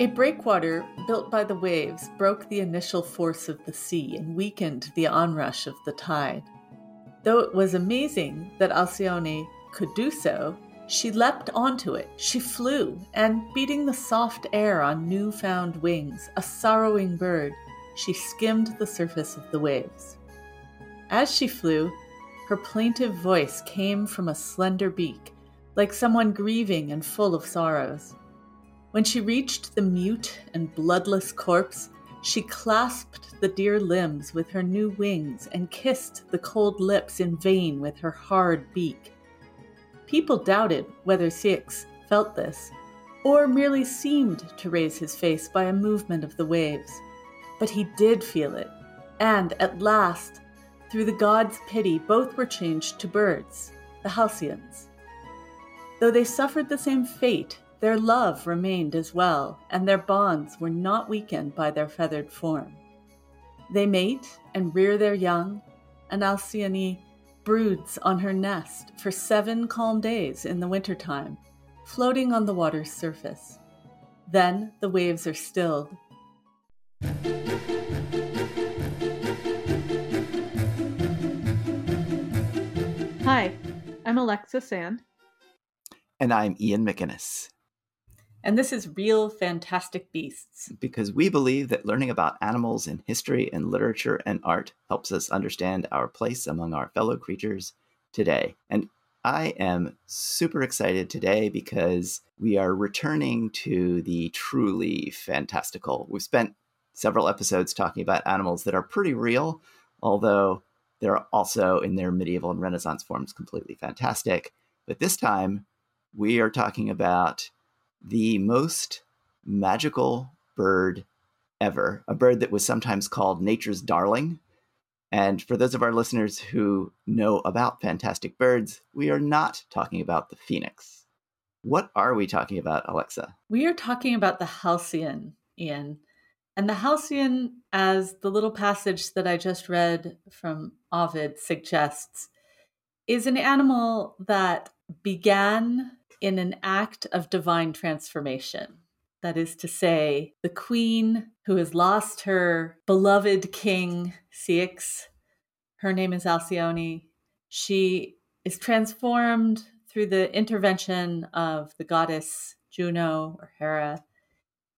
A breakwater built by the waves broke the initial force of the sea and weakened the onrush of the tide. Though it was amazing that Alcyone could do so, she leapt onto it. She flew, and beating the soft air on new-found wings, a sorrowing bird, she skimmed the surface of the waves. As she flew, her plaintive voice came from a slender beak, like someone grieving and full of sorrows. When she reached the mute and bloodless corpse, she clasped the dear limbs with her new wings and kissed the cold lips in vain with her hard beak. People doubted whether Ceyx felt this, or merely seemed to raise his face by a movement of the waves. But he did feel it, and at last, through the god's pity, both were changed to birds, the Halcyons. Though they suffered the same fate, their love remained as well, and their bonds were not weakened by their feathered form. They mate and rear their young, and Alcyone broods on her nest for seven calm days in the wintertime, floating on the water's surface. Then the waves are stilled. Hi, I'm Alexa Sand. And I'm Ian MacInnes. And this is Real Fantastic Beasts. Because we believe that learning about animals in history and literature and art helps us understand our place among our fellow creatures today. And I am super excited today because we are returning to the truly fantastical. We've spent several episodes talking about animals that are pretty real, although they're also in their medieval and Renaissance forms completely fantastic. But this time, we are talking about the most magical bird ever, a bird that was sometimes called nature's darling. And for those of our listeners who know about fantastic birds, we are not talking about the phoenix. What are we talking about, Alexa? We are talking about the halcyon, Ian. And the halcyon, as the little passage that I just read from Ovid suggests, is an animal that began in an act of divine transformation. That is to say, the queen who has lost her beloved king, Ceyx, her name is Alcyone, she is transformed through the intervention of the goddess Juno or Hera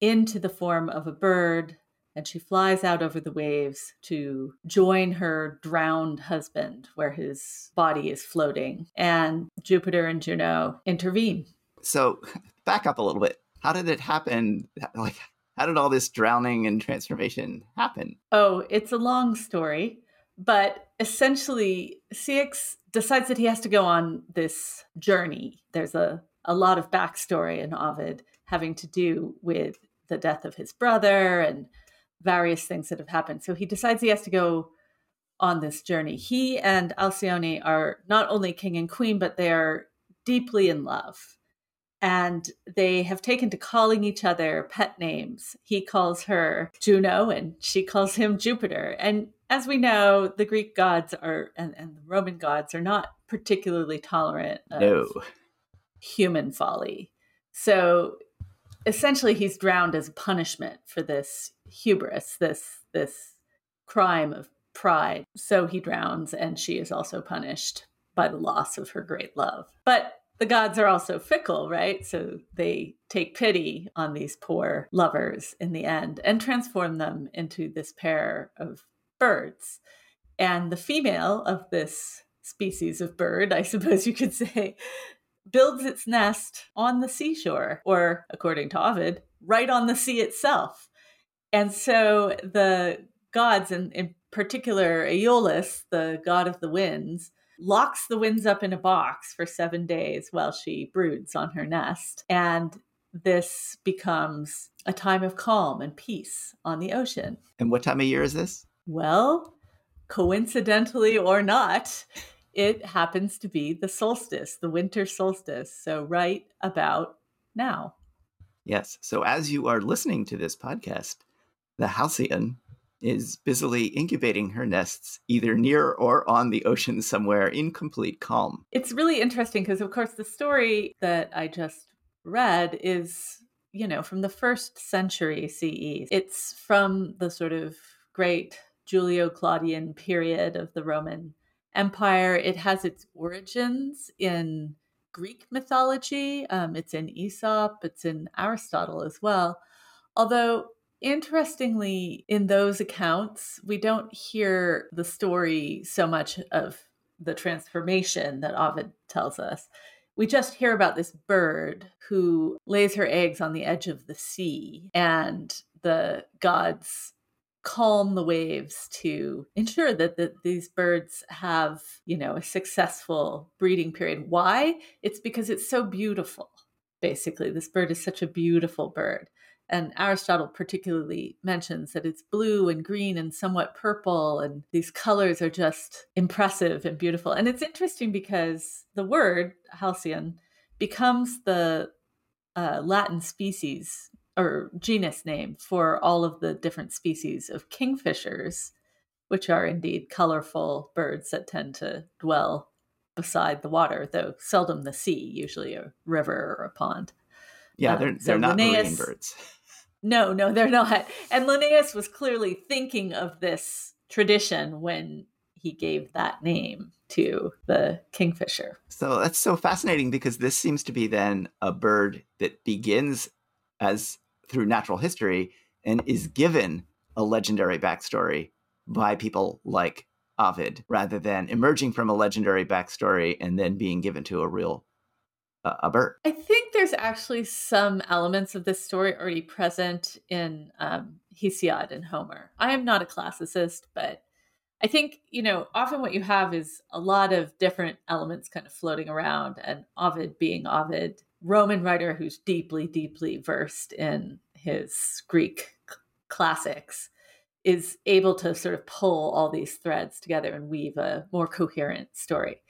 into the form of a bird and she flies out over the waves to join her drowned husband where his body is floating. And Jupiter and Juno intervene. So, back up a little bit. How did it happen? Like, how did all this drowning and transformation happen? Oh, it's a long story, but essentially, Ceyx decides that he has to go on this journey. There's a, a lot of backstory in Ovid having to do with the death of his brother and various things that have happened. So he decides he has to go on this journey. He and Alcyone are not only king and queen, but they are deeply in love. And they have taken to calling each other pet names. He calls her Juno and she calls him Jupiter. And as we know, the Greek gods are and, and the Roman gods are not particularly tolerant of no. human folly. So essentially he's drowned as a punishment for this hubris, this this crime of pride. So he drowns and she is also punished by the loss of her great love. But the gods are also fickle, right? So they take pity on these poor lovers in the end and transform them into this pair of birds. And the female of this species of bird, I suppose you could say, builds its nest on the seashore, or according to Ovid, right on the sea itself. And so the gods, and in particular Aeolus, the god of the winds, locks the winds up in a box for seven days while she broods on her nest. And this becomes a time of calm and peace on the ocean. And what time of year is this? Well, coincidentally or not, it happens to be the solstice, the winter solstice. So, right about now. Yes. So, as you are listening to this podcast, the halcyon is busily incubating her nests either near or on the ocean somewhere in complete calm. It's really interesting because, of course, the story that I just read is you know, from the first century CE. It's from the sort of great Julio Claudian period of the Roman Empire. It has its origins in Greek mythology. Um, it's in Aesop, it's in Aristotle as well. Although, interestingly, in those accounts, we don't hear the story so much of the transformation that Ovid tells us. We just hear about this bird who lays her eggs on the edge of the sea, and the gods calm the waves to ensure that the, these birds have, you know, a successful breeding period. Why? It's because it's so beautiful. Basically, this bird is such a beautiful bird. And Aristotle particularly mentions that it's blue and green and somewhat purple, and these colors are just impressive and beautiful. And it's interesting because the word halcyon becomes the uh, Latin species or genus name for all of the different species of kingfishers, which are indeed colorful birds that tend to dwell beside the water, though seldom the sea, usually a river or a pond. Yeah, they're, um, they're not Linnaeus, marine birds. No, no, they're not. And Linnaeus was clearly thinking of this tradition when he gave that name to the kingfisher. So that's so fascinating because this seems to be then a bird that begins as through natural history and is given a legendary backstory by people like Ovid rather than emerging from a legendary backstory and then being given to a real uh, a bird. I think there's actually some elements of this story already present in um, Hesiod and Homer. I am not a classicist, but I think, you know, often what you have is a lot of different elements kind of floating around, and Ovid being Ovid, Roman writer who's deeply, deeply versed in his Greek classics, is able to sort of pull all these threads together and weave a more coherent story.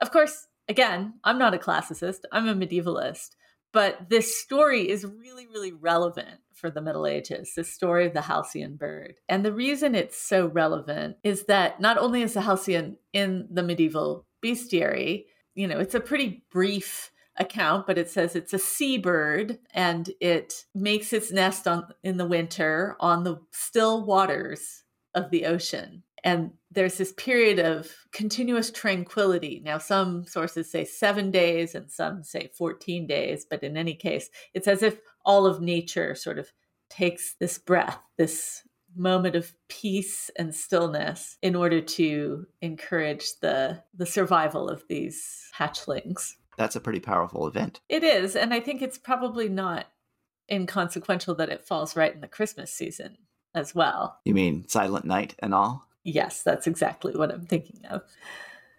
Of course, again, I'm not a classicist, I'm a medievalist, but this story is really, really relevant for the Middle Ages, the story of the halcyon bird. And the reason it's so relevant is that not only is the halcyon in the medieval bestiary, you know, it's a pretty brief account, but it says it's a seabird and it makes its nest on in the winter on the still waters of the ocean. And there's this period of continuous tranquility. Now, some sources say seven days and some say 14 days, but in any case, it's as if all of nature sort of takes this breath, this moment of peace and stillness in order to encourage the the survival of these hatchlings that's a pretty powerful event. It is. And I think it's probably not inconsequential that it falls right in the Christmas season as well. You mean Silent Night and all? Yes, that's exactly what I'm thinking of.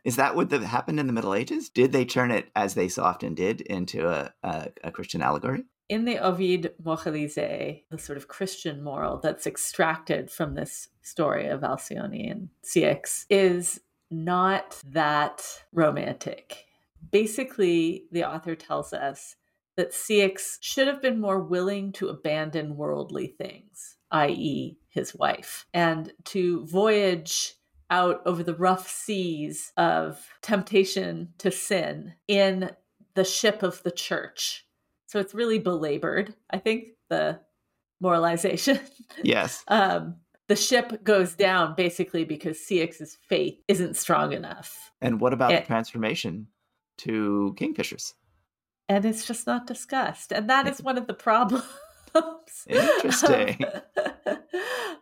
Is that what the, happened in the Middle Ages? Did they turn it, as they so often did, into a, a, a Christian allegory? In the Ovid Moralizé, the sort of Christian moral that's extracted from this story of Alcyone and Ceyx is not that romantic Basically, the author tells us that Ceyx should have been more willing to abandon worldly things, i.e., his wife, and to voyage out over the rough seas of temptation to sin in the ship of the church. So it's really belabored, I think, the moralization. Yes. um, the ship goes down basically because Ceyx's faith isn't strong enough. And what about it, the transformation? To kingfishers. And it's just not discussed. And that is one of the problems. Interesting. Of,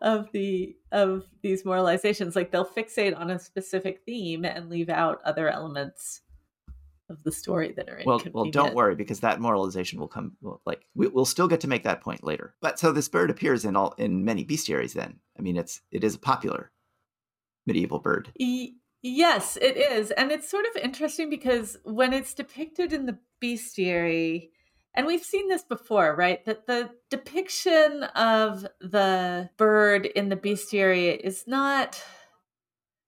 of the of these moralizations. Like they'll fixate on a specific theme and leave out other elements of the story that are well well don't worry because that moralization will come well, like we, will still get to make that point later but so this bird appears in all in many bestiaries then i mean it's it is a popular medieval bird e- Yes, it is. And it's sort of interesting because when it's depicted in the bestiary, and we've seen this before, right? That the depiction of the bird in the bestiary is not,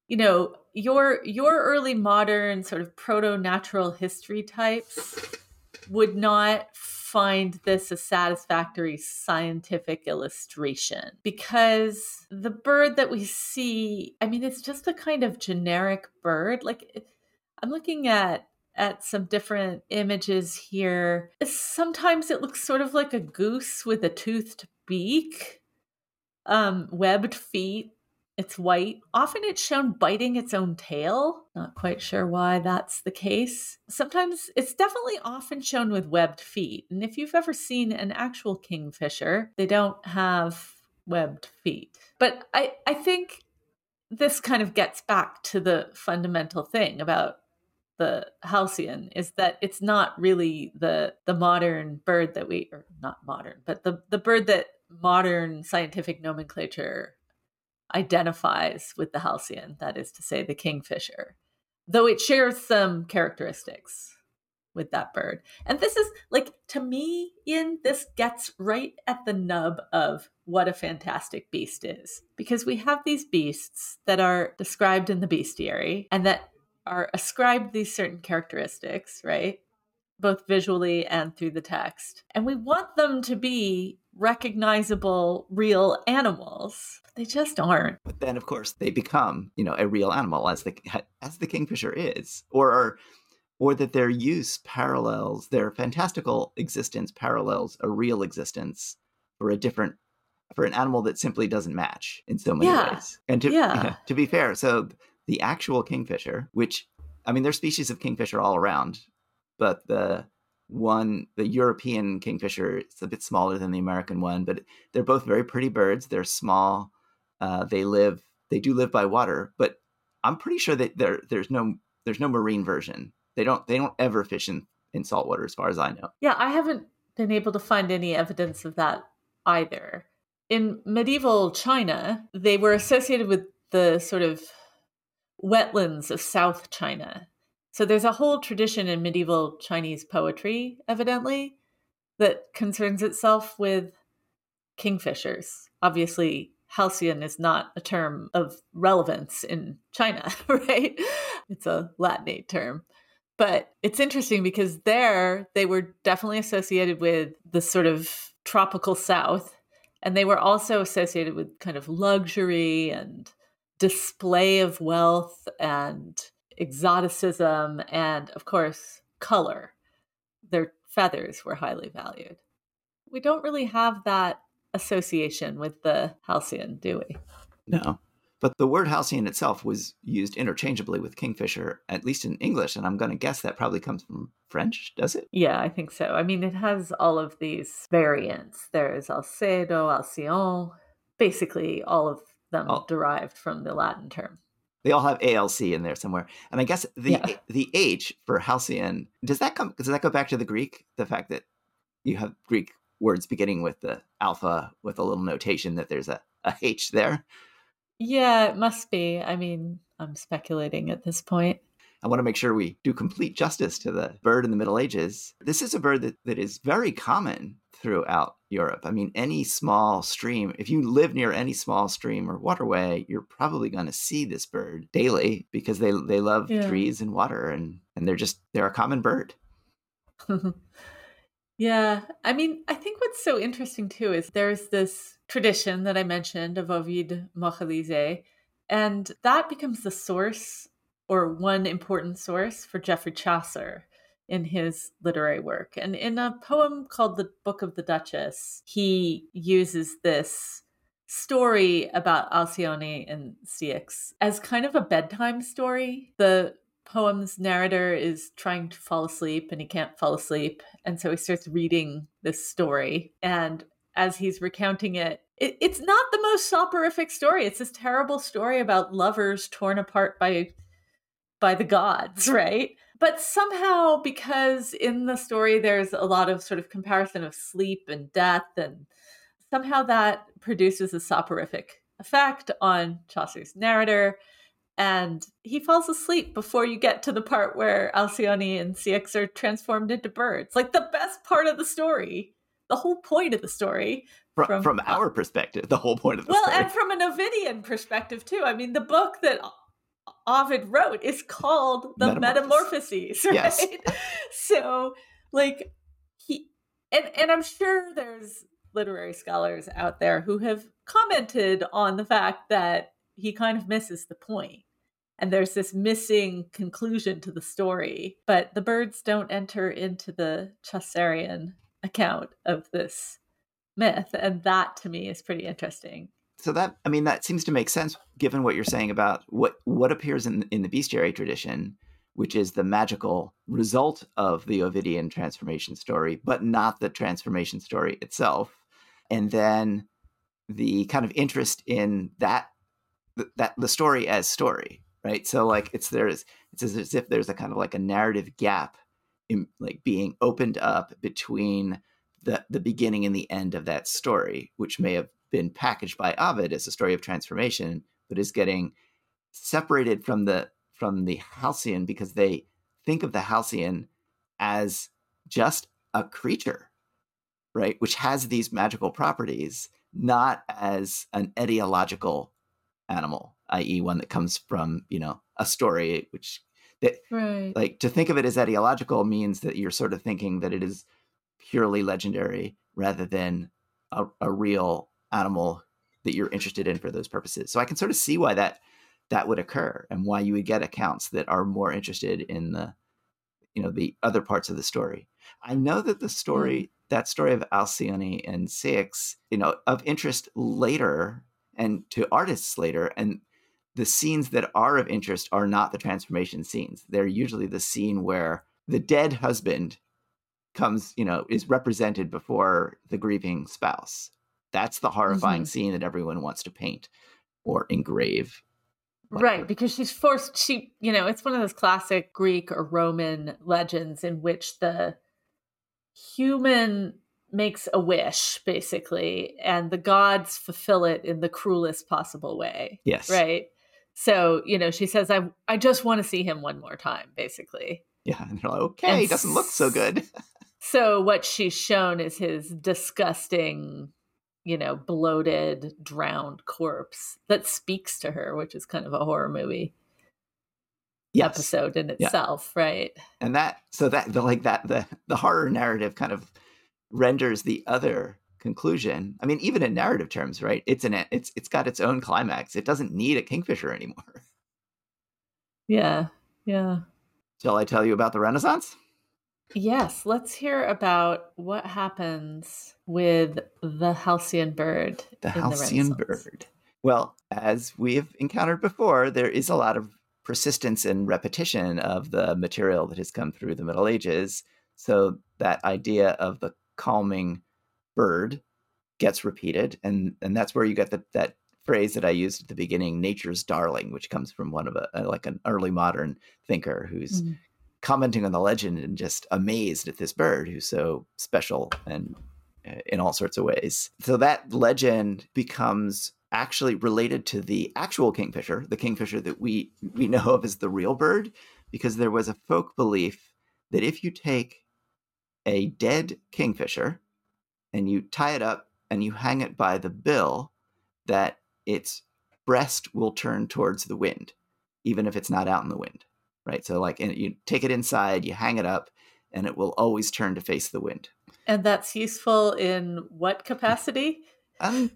you know, your your early modern sort of proto natural history types would not find this a satisfactory scientific illustration because the bird that we see, I mean, it's just a kind of generic bird. Like, I'm looking at at some different images here. Sometimes it looks sort of like a goose with a toothed beak, um, webbed feet. It's white. Often it's shown biting its own tail. Not quite sure why that's the case. Sometimes it's definitely often shown with webbed feet. And if you've ever seen an actual kingfisher, they don't have webbed feet. But I, I think this kind of gets back to the fundamental thing about the halcyon is that it's not really the the modern bird that we or not modern but the the bird that modern scientific nomenclature identifies with the halcyon that is to say the kingfisher though it shares some characteristics with that bird. And this is like to me, Ian, this gets right at the nub of what a fantastic beast is. Because we have these beasts that are described in the bestiary and that are ascribed these certain characteristics, right? Both visually and through the text. And we want them to be recognizable real animals. They just aren't. But then of course they become, you know, a real animal as the as the kingfisher is. Or are or that their use parallels their fantastical existence parallels a real existence for a different for an animal that simply doesn't match in so many Yeah. ways. And to Yeah. to be fair, so the actual kingfisher, which I mean, there's species of kingfisher all around, but the one, the European kingfisher, it's a bit smaller than the American one, but they're both very pretty birds. They're small. Uh, they live, they do live by water, but I'm pretty sure that there, there's no, there's no marine version. They don't, they don't ever fish in in saltwater, as far as I know. Yeah, I haven't been able to find any evidence of that either. In medieval China, they were associated with the sort of wetlands of South China. So there's a whole tradition in medieval Chinese poetry, evidently, that concerns itself with kingfishers. Obviously, halcyon is not a term of relevance in China, right? It's a Latinate term. But it's interesting because there they were definitely associated with the sort of tropical south. And they were also associated with kind of luxury and display of wealth and exoticism and, of course, color. Their feathers were highly valued. We don't really have that association with the halcyon, do we? No. But the word halcyon itself was used interchangeably with kingfisher, at least in English, and I'm going to guess that probably comes from French, does it? Yeah, I think so. I mean, it has all of these variants. There's Alcedo, Alcyon, basically all of them Oh. derived from the Latin term. They all have ALC in there somewhere. And I guess the Yeah. the H for halcyon, does that come does that go back to the Greek? The fact that you have Greek words beginning with the alpha with a little notation that there's a, a H there. Yeah, it must be. I mean, I'm speculating at this point. I want to make sure we do complete justice to the bird in the Middle Ages. This is a bird that, that is very common throughout Europe. I mean, any small stream, if you live near any small stream or waterway, you're probably going to see this bird daily because they, they love Yeah. trees and water and, and they're just, they're a common bird. yeah, I mean, I think what's so interesting too is there's this tradition that I mentioned of Ovid Moralizé, and that becomes the source or one important source for Geoffrey Chaucer in his literary work. And in a poem called The Book of the Duchess, he uses this story about Alcyone and Ceyx as kind of a bedtime story. The poem's narrator is trying to fall asleep and he can't fall asleep. And so he starts reading this story. And as he's recounting it, it it's not the most soporific story. It's this terrible story about lovers torn apart by by the gods, right? But somehow, because in the story there's a lot of sort of comparison of sleep and death, and somehow that produces a soporific effect on Chaucer's narrator. And he falls asleep before you get to the part where Alcyone and Ceyx are transformed into birds. Like the best part of the story, the whole point of the story. From, From- from, our perspective, the whole point of the Well, story. and from an Ovidian perspective too. I mean, the book that Ovid wrote is called The Metamorphoses. Metamorphoses, right? Yes. so, like he and and I'm sure there's literary scholars out there who have commented on the fact that he kind of misses the point. and there's this missing conclusion to the story. But the birds don't enter into the Chaucerian account of this myth, and that to me is pretty interesting. So that I mean that seems to make sense given what you're saying about what what appears in in the bestiary tradition, which is the magical result of the Ovidian transformation story, but not the transformation story itself. And then the kind of interest in that that the story as story right so like it's there's it's as if there's a kind of like a narrative gap in like being opened up between the the beginning and the end of that story which may have been packaged by Ovid as a story of transformation but is getting separated from the from the halcyon because they think of the halcyon as just a creature right which has these magical properties not as an etiological animal, i.e., one that comes from you know a story, which that right. like to think of it as etiological means that you're sort of thinking that it is purely legendary rather than a, a real animal that you're interested in for those purposes. So I can sort of see why that that would occur and why you would get accounts that are more interested in the you know the other parts of the story. I know that the story mm. that story of Alcyone and Ceyx, you know, of interest later and to artists later. And the scenes that are of interest are not the transformation scenes. They're usually the scene where the dead husband comes, you know, is represented before the grieving spouse. That's the horrifying mm-hmm. scene that everyone wants to paint or engrave. Whatever. Right, because she's forced, she, you know, it's one of those classic Greek or Roman legends in which the human makes a wish basically and the gods fulfill it in the cruelest possible way yes right so you know she says i i just want to see him one more time basically yeah and they're like okay and doesn't look so good so what she's shown is his disgusting you know bloated drowned corpse that speaks to her which is kind of a horror movie yes. episode in itself yeah. right and that so that the like that the the horror narrative kind of renders the other conclusion. I mean, even in narrative terms, right? It's an it's it's got its own climax. It doesn't need a kingfisher anymore. Yeah, yeah. Shall I tell you about the Renaissance? Yes, let's hear about what happens with the halcyon bird. The halcyon the bird. Well, as we have encountered before, there is a lot of persistence and repetition of the material that has come through the Middle Ages. So that idea of the calming bird gets repeated and and that's where you get the, that phrase that I used at the beginning, nature's darling, which comes from one of a, like an early modern thinker who's mm-hmm. Commenting on the legend and just amazed at this bird who's so special and uh, in all sorts of ways. So that legend becomes actually related to the actual kingfisher, the kingfisher that we we know of as the real bird, because there was a folk belief that if you take a dead kingfisher and you tie it up and you hang it by the bill, that its breast will turn towards the wind, even if it's not out in the wind, right? So, like, you take it inside, you hang it up, and it will always turn to face the wind. And that's useful in what capacity? Un-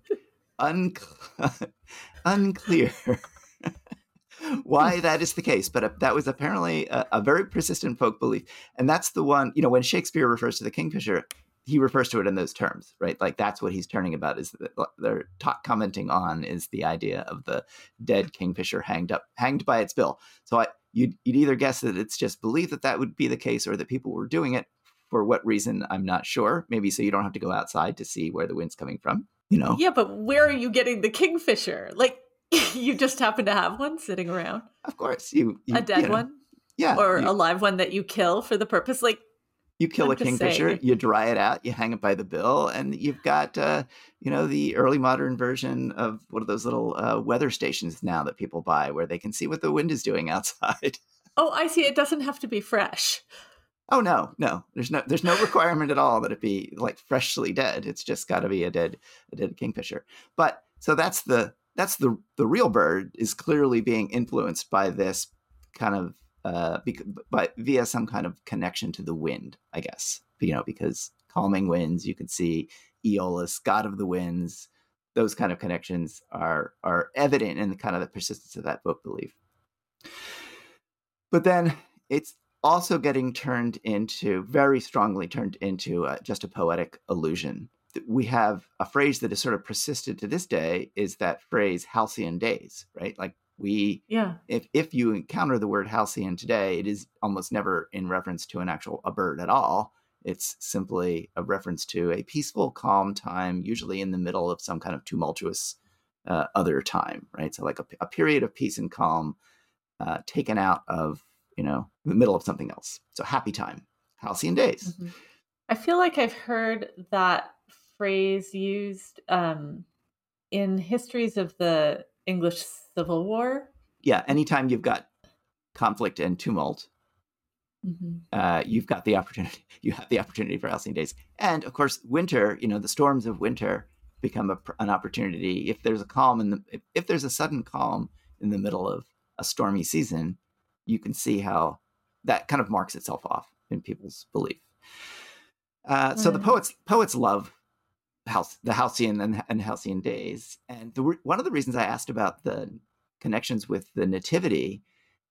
un- unclear. why that is the case, but uh, that was apparently a, a, very persistent folk belief. And that's the one, you know, when Shakespeare refers to the kingfisher, he refers to it in those terms, right? Like that's what he's turning about is that they're ta- commenting on is the idea of the dead kingfisher hanged up, hanged by its bill. So I, you'd, you'd either guess that it's just believed that that would be the case or that people were doing it for what reason, I'm not sure. Maybe so you don't have to go outside to see where the wind's coming from, you know? Yeah, but where are you getting the kingfisher? Like, you just happen to have one sitting around. Of course, you, you a dead you know, one, yeah, or you, a live one that you kill for the purpose. Like you kill a kingfisher, you dry it out, you hang it by the bill, and you've got uh, you know the early modern version of one of those little uh, weather stations now that people buy, where they can see what the wind is doing outside. Oh, I see. It doesn't have to be fresh. Oh no, no. There's no there's no requirement at all that it be like freshly dead. It's just got to be a dead a dead kingfisher. But so that's the that's the the real bird is clearly being influenced by this kind of uh by via some kind of connection to the wind i guess you know because calming winds you can see aeolus god of the winds those kind of connections are are evident in the kind of the persistence of that book belief But then it's also getting turned into very strongly turned into uh, just a poetic illusion. We have a phrase that has sort of persisted to this day is that phrase halcyon days, right? Like we yeah if if you encounter the word halcyon today, it is almost never in reference to an actual a bird at all. It's simply a reference to a peaceful, calm time, usually in the middle of some kind of tumultuous uh, other time, right? So like a, a period of peace and calm uh, taken out of you know the middle of something else. So happy time, halcyon days. Mm-hmm. I feel like I've heard that phrase used um, in histories of the English Civil War. Yeah, anytime you've got conflict and tumult, mm-hmm. uh, you've got the opportunity. You have the opportunity for halcyon days, and of course, winter. You know, the storms of winter become a, an opportunity. If there's a calm in the, if, if there's a sudden calm in the middle of a stormy season, you can see how that kind of marks itself off in people's belief. Uh, so the poets poets love house the halcyon and, and halcyon days, and the, one of the reasons I asked about the connections with the nativity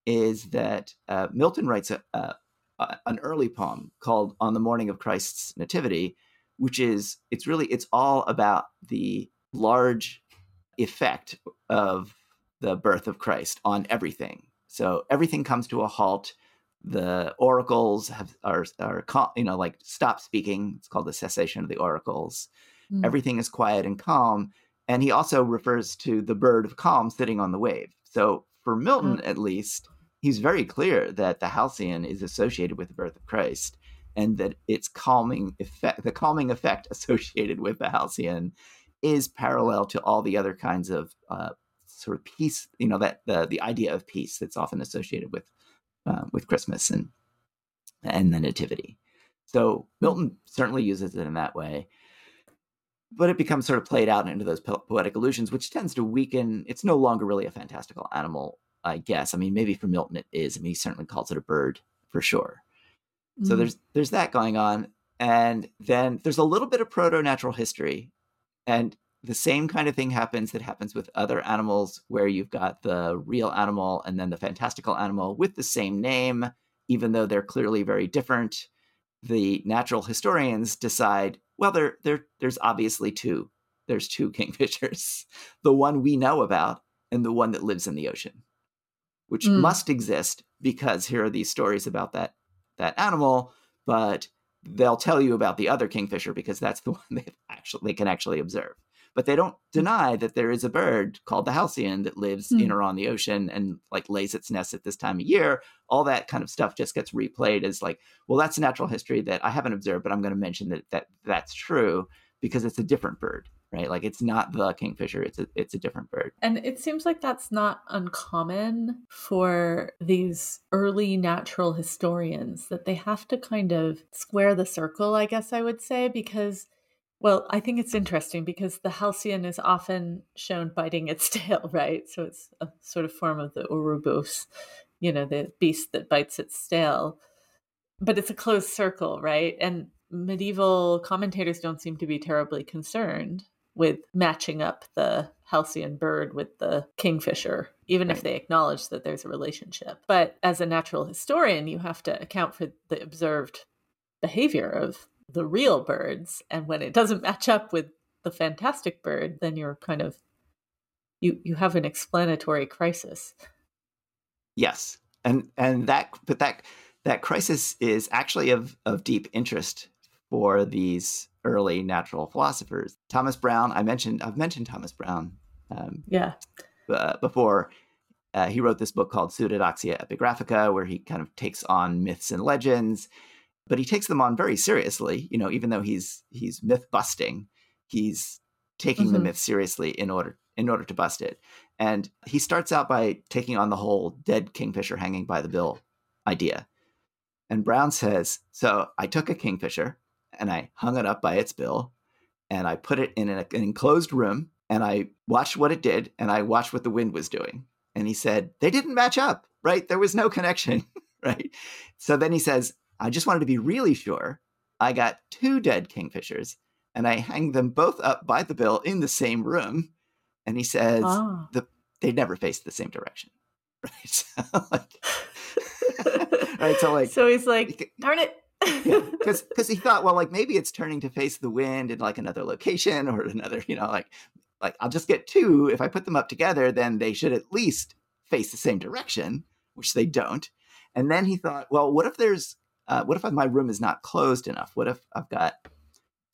is that uh, Milton writes a, a, a, an early poem called "On the Morning of Christ's Nativity," which is it's really it's all about the large effect of the birth of Christ on everything. So everything comes to a halt. The oracles have are are you know like stop speaking. It's called the cessation of the oracles. Mm. Everything is quiet and calm. And he also refers to the bird of calm sitting on the wave. So for Milton, mm. at least, he's very clear that the halcyon is associated with the birth of Christ and that its calming effect, the calming effect associated with the halcyon, is parallel to all the other kinds of uh, sort of peace. You know that the the idea of peace that's often associated with uh, with Christmas and and the Nativity. So Milton certainly uses it in that way, but it becomes sort of played out into those po- poetic illusions, which tends to weaken. It's no longer really a fantastical animal, I guess. I mean, maybe for Milton it is. I mean, he certainly calls it a bird for sure. Mm. So there's there's that going on, and then there's a little bit of proto natural history, and the same kind of thing happens that happens with other animals, where you've got the real animal and then the fantastical animal with the same name, even though they're clearly very different. The natural historians decide, well, there, there, there's obviously two. There's two kingfishers, the one we know about and the one that lives in the ocean, which mm. must exist because here are these stories about that that animal, but they'll tell you about the other kingfisher because that's the one they actually they can actually observe. But they don't deny that there is a bird called the halcyon that lives mm. in or on the ocean and like lays its nest at this time of year. All that kind of stuff just gets replayed as like, well, that's natural history that I haven't observed, but I'm going to mention that, that that's true because it's a different bird right? Like it's not the kingfisher; it's a it's a different bird. And it seems like that's not uncommon for these early natural historians that they have to kind of square the circle, I guess I would say, because. Well, I think it's interesting because the halcyon is often shown biting its tail, right? So it's a sort of form of the Ouroboros, you know, the beast that bites its tail. But it's a closed circle, right? And medieval commentators don't seem to be terribly concerned with matching up the halcyon bird with the kingfisher, even right. if they acknowledge that there's a relationship. But as a natural historian, you have to account for the observed behavior of the real birds. And when it doesn't match up with the fantastic bird, then you're kind of you you have an explanatory crisis. Yes. And and that but that that crisis is actually of of deep interest for these early natural philosophers. Thomas Browne, I mentioned, I've mentioned Thomas Browne. Um, yeah. Uh, before uh, he wrote this book called Pseudodoxia Epidemica, where he kind of takes on myths and legends, but he takes them on very seriously. You know, even though he's he's myth busting, he's taking mm-hmm. the myth seriously in order in order to bust it. And he starts out by taking on the whole dead kingfisher hanging by the bill idea. And Browne says, "So I took a kingfisher." and I hung it up by its bill and I put it in an, an enclosed room and I watched what it did and I watched what the wind was doing. And he said, they didn't match up, right? There was no connection, right? So then he says, I just wanted to be really sure. I got two dead kingfishers and I hang them both up by the bill in the same room. And he says, oh. the, they never faced the same direction, right? So, like, right, so like, so he's like, darn it. because yeah, because he thought well like maybe it's turning to face the wind in like another location or another you know like like I'll just get two if I put them up together then they should at least face the same direction which they don't and then he thought well what if there's uh, what if my room is not closed enough what if I've got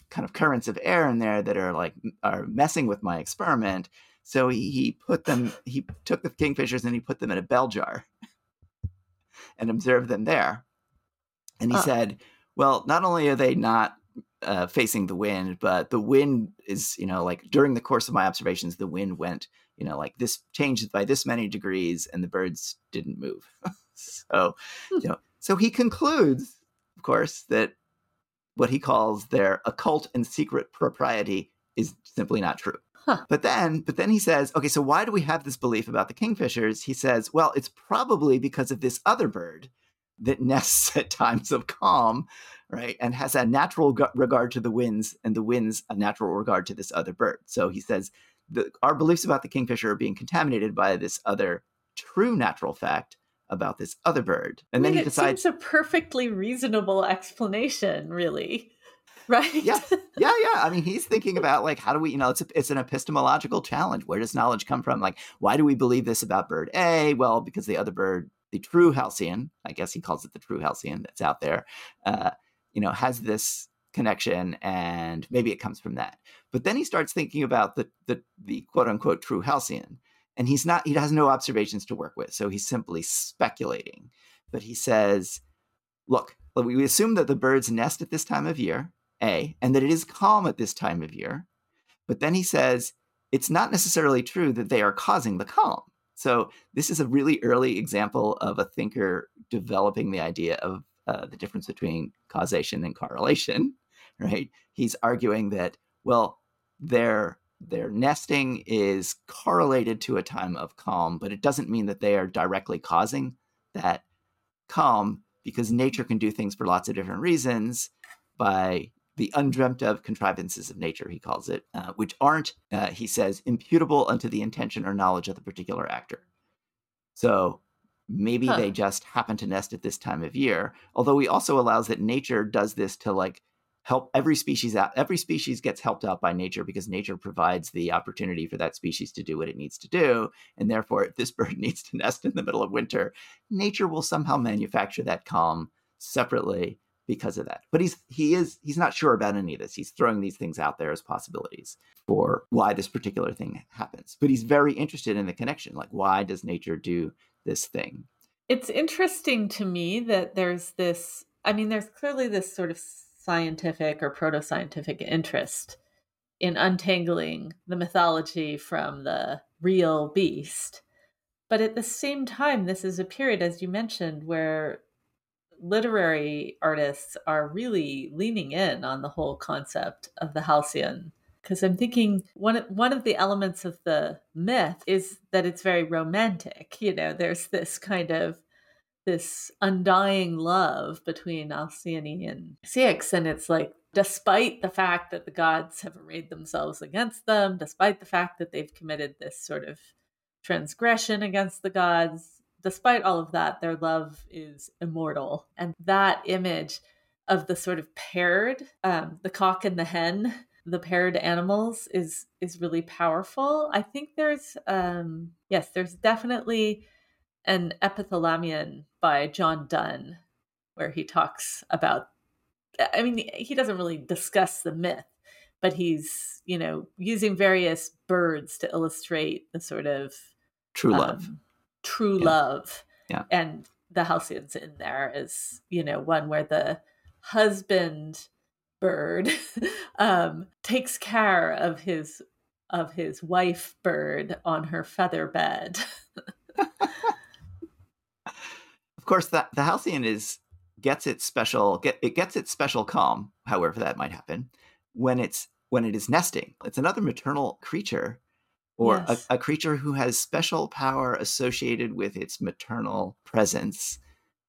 kind of currents of air in there that are like are messing with my experiment so he, he put them he took the kingfishers and he put them in a bell jar and observed them there and he uh. said, well, not only are they not uh, facing the wind, but the wind is, you know, like during the course of my observations, the wind went, you know, like this changed by this many degrees and the birds didn't move. so, hmm. you know, so he concludes, of course, that what he calls their occult and secret propriety is simply not true. Huh. But then, but then he says, okay, so why do we have this belief about the kingfishers? He says, well, it's probably because of this other bird that nests at times of calm, right? And has a natural regard to the winds, and the winds a natural regard to this other bird. So he says the, our beliefs about the kingfisher are being contaminated by this other true natural fact about this other bird. And I mean, then he decides It's a perfectly reasonable explanation, really. Right. Yeah. Yeah. Yeah. I mean, he's thinking about like, how do we, you know, it's, a, it's an epistemological challenge. Where does knowledge come from? Like, why do we believe this about bird A? Well, because the other bird the true halcyon, I guess he calls it the true halcyon that's out there, uh, you know, has this connection and maybe it comes from that. But then he starts thinking about the, the, the quote unquote true halcyon and he's not, he has no observations to work with. So he's simply speculating. But he says, look, we assume that the birds nest at this time of year, A, and that it is calm at this time of year. But then he says, it's not necessarily true that they are causing the calm. So this is a really early example of a thinker developing the idea of uh, the difference between causation and correlation. Right? He's arguing that well, their their nesting is correlated to a time of calm, but it doesn't mean that they are directly causing that calm because nature can do things for lots of different reasons by the undreamt of contrivances of nature, he calls it, uh, which aren't, uh, he says, imputable unto the intention or knowledge of the particular actor. So maybe huh. they just happen to nest at this time of year. Although he also allows that nature does this to like help every species out. Every species gets helped out by nature because nature provides the opportunity for that species to do what it needs to do. And therefore, if this bird needs to nest in the middle of winter, nature will somehow manufacture that calm separately because of that. But he's he is he's not sure about any of this. He's throwing these things out there as possibilities for why this particular thing happens. But he's very interested in the connection. Like why does nature do this thing? It's interesting to me that there's this I mean there's clearly this sort of scientific or proto-scientific interest in untangling the mythology from the real beast. But at the same time, this is a period, as you mentioned, where literary artists are really leaning in on the whole concept of the halcyon because I'm thinking one one of the elements of the myth is that it's very romantic. You know, there's this kind of this undying love between Alcyone and Ceyx, and it's like despite the fact that the gods have arrayed themselves against them, despite the fact that they've committed this sort of transgression against the gods, despite all of that, their love is immortal. And that image of the sort of paired, um, the cock and the hen, the paired animals is is really powerful. I think there's um yes, there's definitely an epithalamion by John Donne where he talks about I mean he doesn't really discuss the myth, but he's, you know, using various birds to illustrate the sort of true love. Um, true yeah. love. Yeah. And the halcyons in there is, you know, one where the husband bird um, takes care of his of his wife bird on her feather bed. of course, that the halcyon is gets its special get it gets its special calm, however that might happen, when it's when it is nesting. It's another maternal creature or yes. a, a, creature who has special power associated with its maternal presence,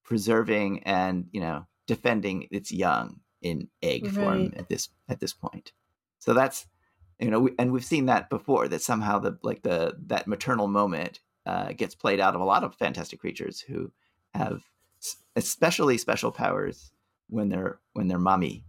preserving and you know defending its young in egg right. form at this at this point. So that's you know, and we've seen that before. That somehow the like the that maternal moment uh, gets played out of a lot of fantastic creatures who have especially special powers when they're when they're mommy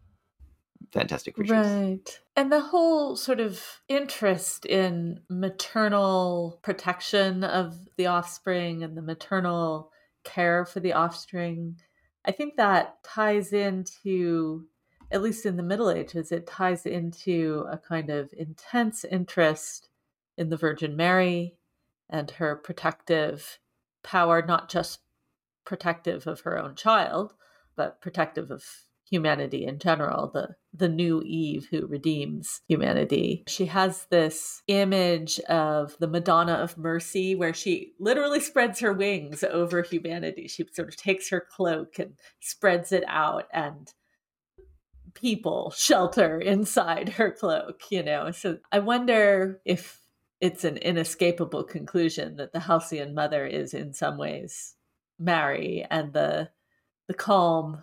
fantastic creatures. Right. And the whole sort of interest in maternal protection of the offspring and the maternal care for the offspring, I think that ties into, at least in the Middle Ages, it ties into a kind of intense interest in the Virgin Mary and her protective power, not just protective of her own child, but protective of humanity in general, the the new Eve who redeems humanity. She has this image of the Madonna of Mercy where she literally spreads her wings over humanity. She sort of takes her cloak and spreads it out and people shelter inside her cloak, you know. So I wonder if it's an inescapable conclusion that the Halcyon mother is in some ways Mary and the the calm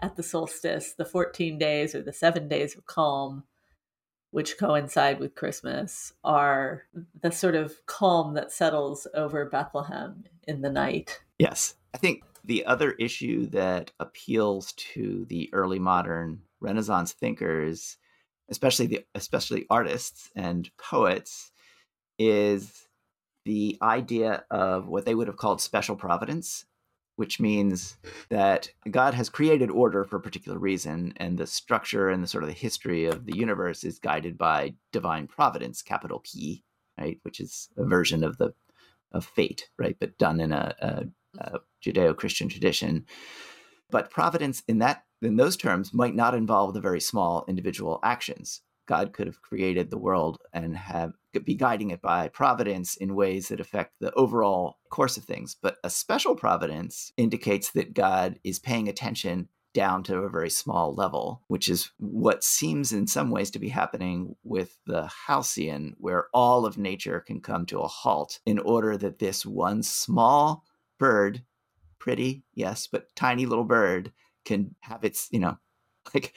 at the solstice, the 14 days or the seven days of calm, which coincide with Christmas, are the sort of calm that settles over Bethlehem in the night. Yes. I think the other issue that appeals to the early modern Renaissance thinkers, especially the especially artists and poets, is the idea of what they would have called special providence which means that God has created order for a particular reason, and the structure and the sort of the history of the universe is guided by divine providence, capital P, right, which is a version of the of fate, right, but done in a, a, a Judeo-Christian tradition. But providence in that in those terms might not involve the very small individual actions. God could have created the world and have be guiding it by providence in ways that affect the overall course of things. But a special providence indicates that God is paying attention down to a very small level, which is what seems in some ways to be happening with the Halcyon, where all of nature can come to a halt in order that this one small bird, pretty, yes, but tiny little bird, can have its, you know, like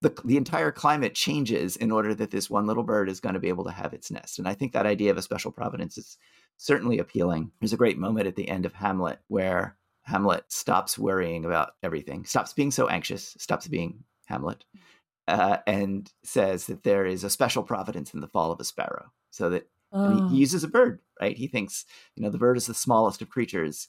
the, the entire climate changes in order that this one little bird is going to be able to have its nest. And I think that idea of a special providence is certainly appealing. There's a great moment at the end of Hamlet where Hamlet stops worrying about everything, stops being so anxious, stops being Hamlet, uh, and says that there is a special providence in the fall of a sparrow. So that oh. he uses a bird, right? He thinks, you know, the bird is the smallest of creatures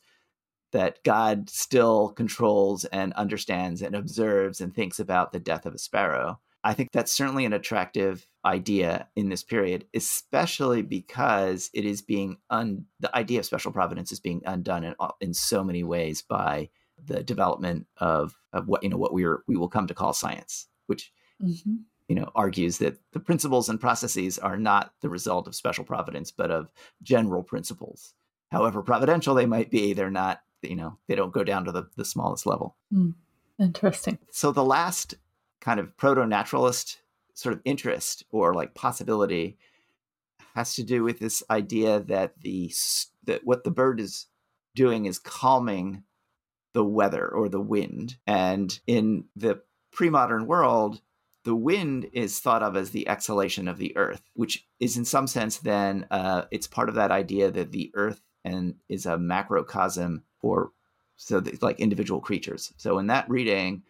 that God still controls and understands and observes and thinks about the death of a sparrow. I think that's certainly an attractive idea in this period, especially because it is being un- the idea of special providence is being undone in, in so many ways by the development of, of what you know what we are we will come to call science, which mm-hmm. you know argues that the principles and processes are not the result of special providence, but of general principles. However providential they might be, they're not you know they don't go down to the, the smallest level. Mm, interesting. So the last kind of proto-naturalist sort of interest or like possibility has to do with this idea that the that what the bird is doing is calming the weather or the wind. And in the pre-modern world the wind is thought of as the exhalation of the earth which is in some sense then uh, it's part of that idea that the earth and is a macrocosm or so like individual creatures. So in that reading,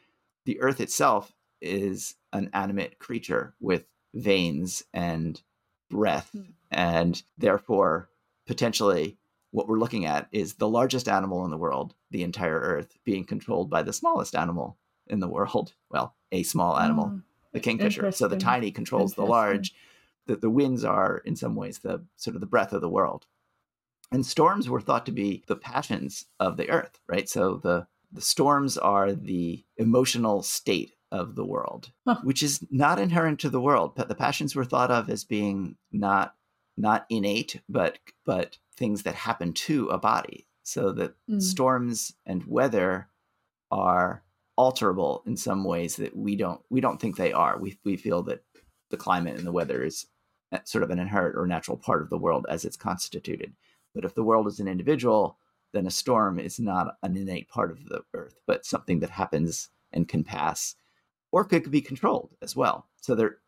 the earth itself is an animate creature with veins and breath, mm. and therefore potentially what we're looking at is the largest animal in the world, the entire earth, being controlled by the smallest animal in the world. Well, a small animal, the kingfisher. So the tiny controls the large. That the winds are in some ways the sort of the breath of the world. And storms were thought to be the passions of the earth, right? So the the storms are the emotional state of the world, huh. which is not inherent to the world. But the passions were thought of as being not not innate, but but things that happen to a body. So that mm. storms and weather are alterable in some ways that we don't we don't think they are. We we feel that the climate and the weather is sort of an inherent or natural part of the world as it's constituted. But if the world is an individual, then a storm is not an innate part of the earth, but something that happens and can pass, or could be controlled as well. So there,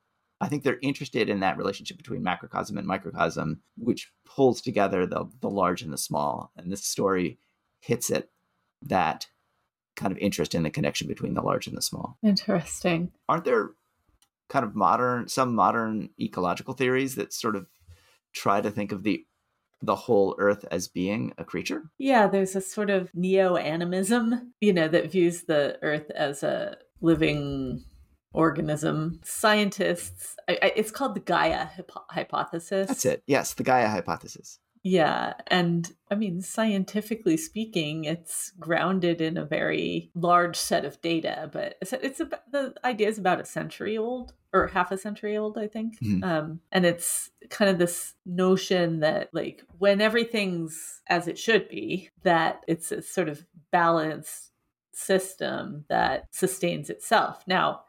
I think they're interested in that relationship between macrocosm and microcosm, which pulls together the the large and the small. And this story hits at that kind of interest in the connection between the large and the small. Interesting. Aren't there kind of modern some modern ecological theories that sort of try to think of the the whole earth as being a creature? Yeah, there's a sort of neo animism, you know, that views the earth as a living organism. Scientists, I, I, it's called the Gaia hypo- hypothesis. That's it. Yes, the Gaia hypothesis. Yeah. And I mean, scientifically speaking, it's grounded in a very large set of data, but it's, it's about, the idea is about a century old or half a century old, I think. Mhm. Um, and it's kind of this notion that, like, when everything's as it should be, that it's a sort of balanced system that sustains itself. Now,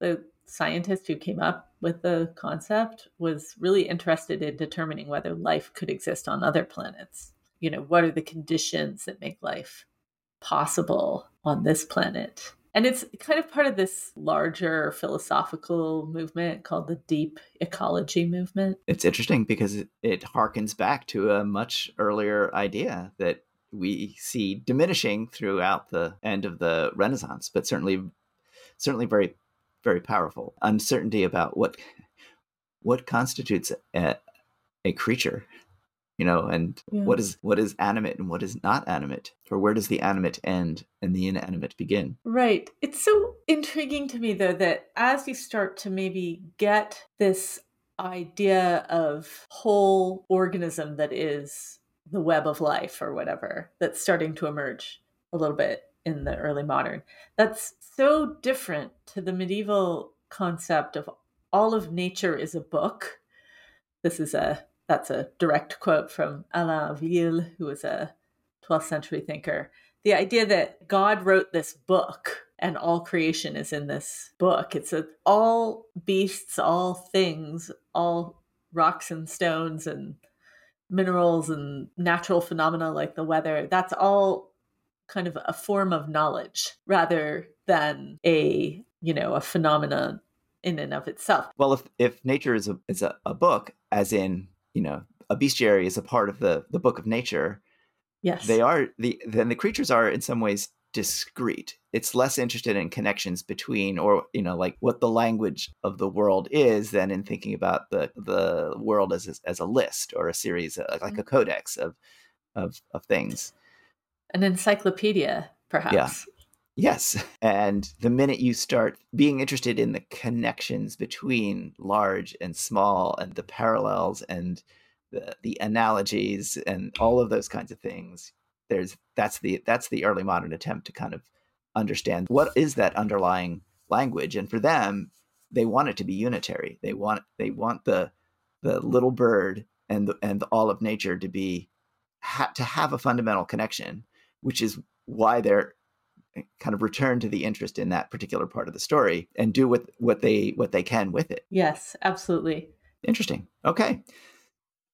the scientist who came up with the concept was really interested in determining whether life could exist on other planets. You know, what are the conditions that make life possible on this planet? And it's kind of part of this larger philosophical movement called the deep ecology movement. It's interesting because it, it harkens back to a much earlier idea that we see diminishing throughout the end of the Renaissance, but certainly certainly very very powerful. Uncertainty about what what constitutes a, a creature, you know, and Yeah. what is what is animate and what is not animate, or where does the animate end and the inanimate begin? Right. It's so intriguing to me, though, that as you start to maybe get this idea of whole organism that is the web of life or whatever that's starting to emerge a little bit in the early modern, that's so different to the medieval concept of all of nature is a book. This is a that's a direct quote from Alain de Lille, who was a 12th century thinker the idea that God wrote this book and all creation is in this book. It's a, all beasts, all things, all rocks and stones and minerals and natural phenomena like the weather. That's all kind of a form of knowledge rather than a, you know, a phenomenon in and of itself. Well, if if nature is a is a, a book, as in you know a bestiary is a part of the the book of nature, Yes. they are the then the creatures are in some ways discrete it's less interested in connections between or you know like what the language of the world is than in thinking about the the world as a, as a list or a series uh, like a codex of of of things An encyclopedia, perhaps. yes. And the minute you start being interested in the connections between large and small and the parallels and the, the analogies and all of those kinds of things there's that's the that's the early modern attempt to kind of understand what is that underlying language. And for them they want it to be unitary. They want they want the the little bird and the, and all of nature to be ha, to have a fundamental connection which is why they're eh, kind of return to the interest in that particular part of the story and do what what they what they can with it Yes, absolutely. interesting okay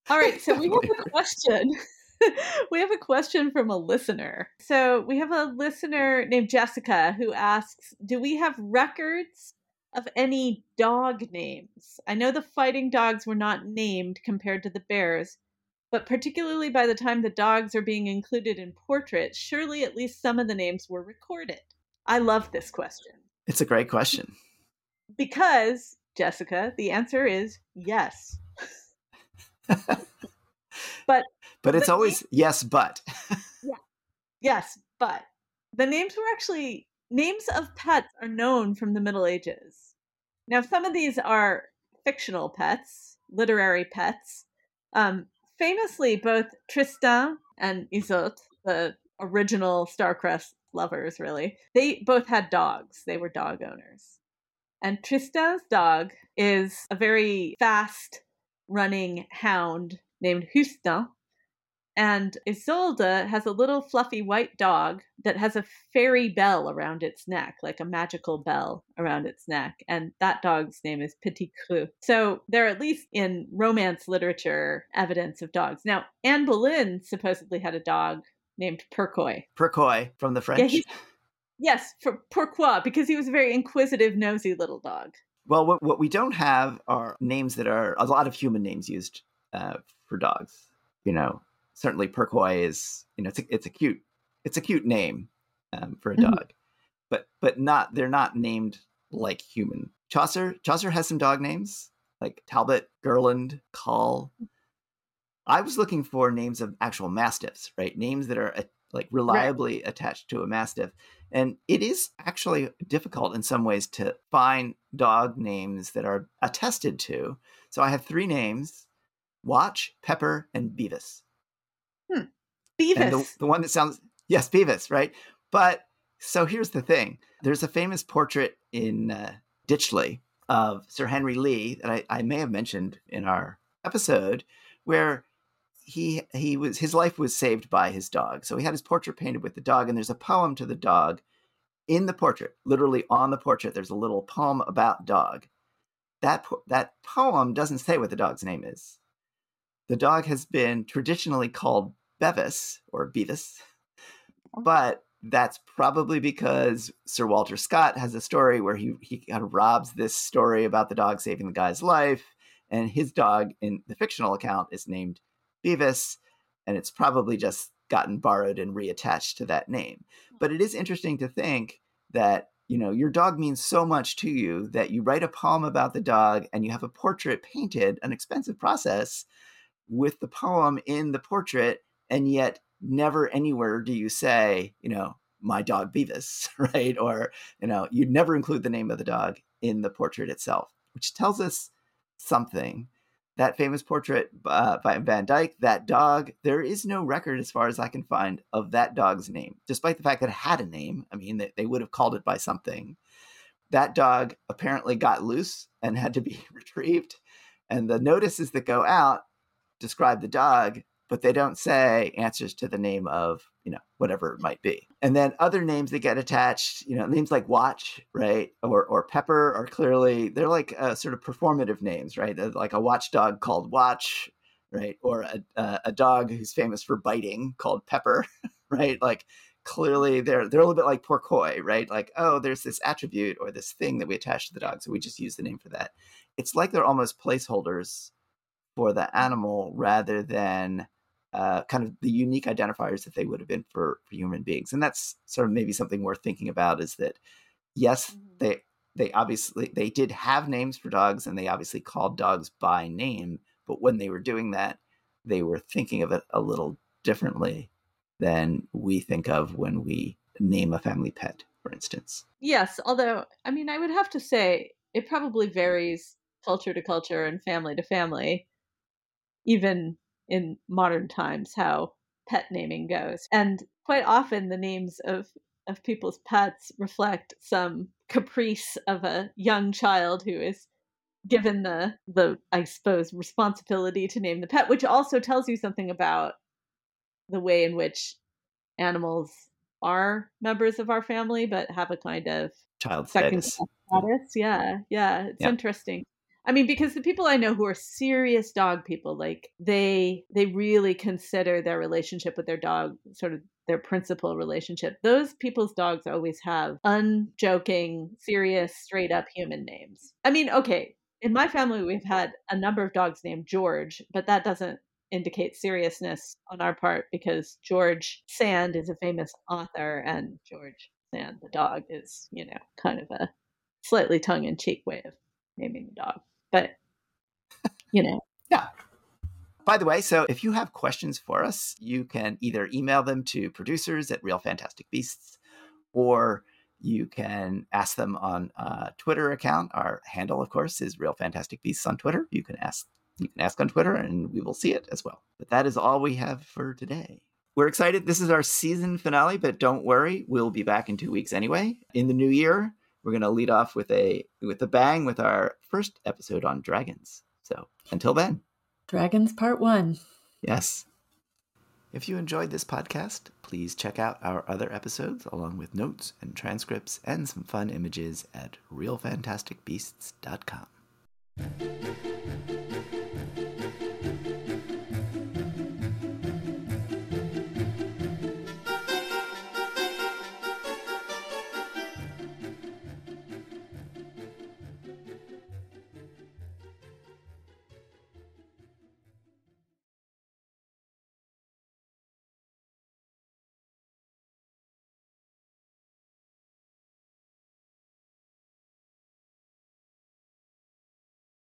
All right, so we have a question. we have a question from a listener. So we have a listener named Jessica who asks Do we have records of any dog names? I know the fighting dogs were not named compared to the bears, but particularly by the time the dogs are being included in portraits, surely at least some of the names were recorded. I love this question it's a great question because, Jessica, the answer is yes. But but it's always yes but Yes, but the names were actually names of pets are known from the Middle Ages. Now, some of these are fictional pets, literary pets. Um, famously, both Tristan and Isolde, the original Starcrest lovers, really, they both had dogs. They were dog owners. And Tristan's dog is a very fast running hound named Husdent. And Isolde has a little fluffy white dog that has a fairy bell around its neck, like a magical bell around its neck. And that dog's name is Petit Cru. So there are at least in romance literature evidence of dogs. Now, Anne Boleyn supposedly had a dog named Purkoy. Purkoy from the french he- Yes, for pourquoi? Because he was a very inquisitive, nosy little dog. Well, what, what we don't have are names that are a lot of human names used uh, for dogs. You know, certainly Purkoy is, you know, it's a, it's a cute, it's a cute name um, for a Mhm. dog, but but not they're not named like human. Chaucer Chaucer has some dog names like Talbot, Gerland, Colle. I was looking for names of actual mastiffs, right? Names that are uh, like reliably attached to a mastiff. And it is actually difficult in some ways to find dog names that are attested to. So I have three names Watch, Pepper, and Beavis. And Beavis. the, the one that sounds, yes, Beavis, right? But so here's the thing. There's a famous portrait in uh, Ditchley of Sir Henry Lee that I, I may have mentioned in our episode where he he was his life was saved by his dog. So he had his portrait painted with the dog and there's a poem to the dog in the portrait literally on the portrait. There's a little poem about dog. That that poem doesn't say what the dog's name is. The dog has been traditionally called bevis or beavis. Oh. But that's probably because Sir Walter Scott has a story where he he kind of robs this story about the dog saving the guy's life, and his dog in the fictional account is named Beavis, and it's probably just gotten borrowed and reattached to that name. Hmm. But it is interesting to think that you know your dog means so much to you that you write a poem about the dog and you have a portrait painted, an expensive process, with the poem in the portrait, and yet never anywhere do you say, you know, my dog Beavis, right? Or, you know, you'd never include the name of the dog in the portrait itself, which tells us something. That famous portrait uh, by Van Dyck, that dog, there is no record, as far as I can find, of that dog's name, despite the fact that it had a name. I mean, they would have called it by something. That dog apparently got loose and had to be retrieved. And the notices that go out describe the dog but they don't say answers to the name of you know whatever it might be. And then other names that get attached you know names like watch right or or pepper are clearly they're like uh, sort of performative names right? They're like a watchdog called watch right or a, a, a dog who's famous for biting called pepper right? Like clearly they're they're a little bit like Purkoy right? Like oh there's this attribute or this thing that we attach to the dog so we just use the name for that. It's like they're almost placeholders for the animal rather than uh, kind of the unique identifiers that they would have been for, for human beings. And that's sort of maybe something worth thinking about is that yes, Mhm. they they obviously they did have names for dogs and they obviously called dogs by name, but when they were doing that, they were thinking of it a little differently than we think of when we name a family pet, for instance. Yes, although I mean, I would have to say it probably varies culture to culture and family to family, even in modern times, how pet naming goes. And quite often, the names of of people's pets reflect some caprice of a young child who is given the the I suppose responsibility to name the pet, which also tells you something about the way in which animals are members of our family, but have a kind of Child second status. status. Yeah, yeah, it's Yeah. interesting. I mean, because the people I know who are serious dog people, like they they really consider their relationship with their dog sort of their principal relationship. Those people's dogs always have unjoking, serious, straight up human names. I mean, okay, in my family we've had a number of dogs named George, but that doesn't indicate seriousness on our part because George Sand is a famous author and George Sand the dog is, you know, kind of a slightly tongue in cheek way of naming the dog. But you know, yeah. By the way, so if you have questions for us, you can either email them to producers at Real Fantastic Beasts, or you can ask them on a Twitter account. Our handle, of course, is Real Fantastic Beasts on Twitter. You can ask you can ask on Twitter, and we will see it as well. But that is all we have for today. We're excited. This is our season finale, but don't worry, we'll be back in two weeks anyway. In the new year, we're going to lead off with a with a bang with our first episode on dragons. So until then. Dragons Part 1. Yes. If you enjoyed this podcast, please check out our other episodes along with notes and transcripts and some fun images at realfantasticbeasts.com.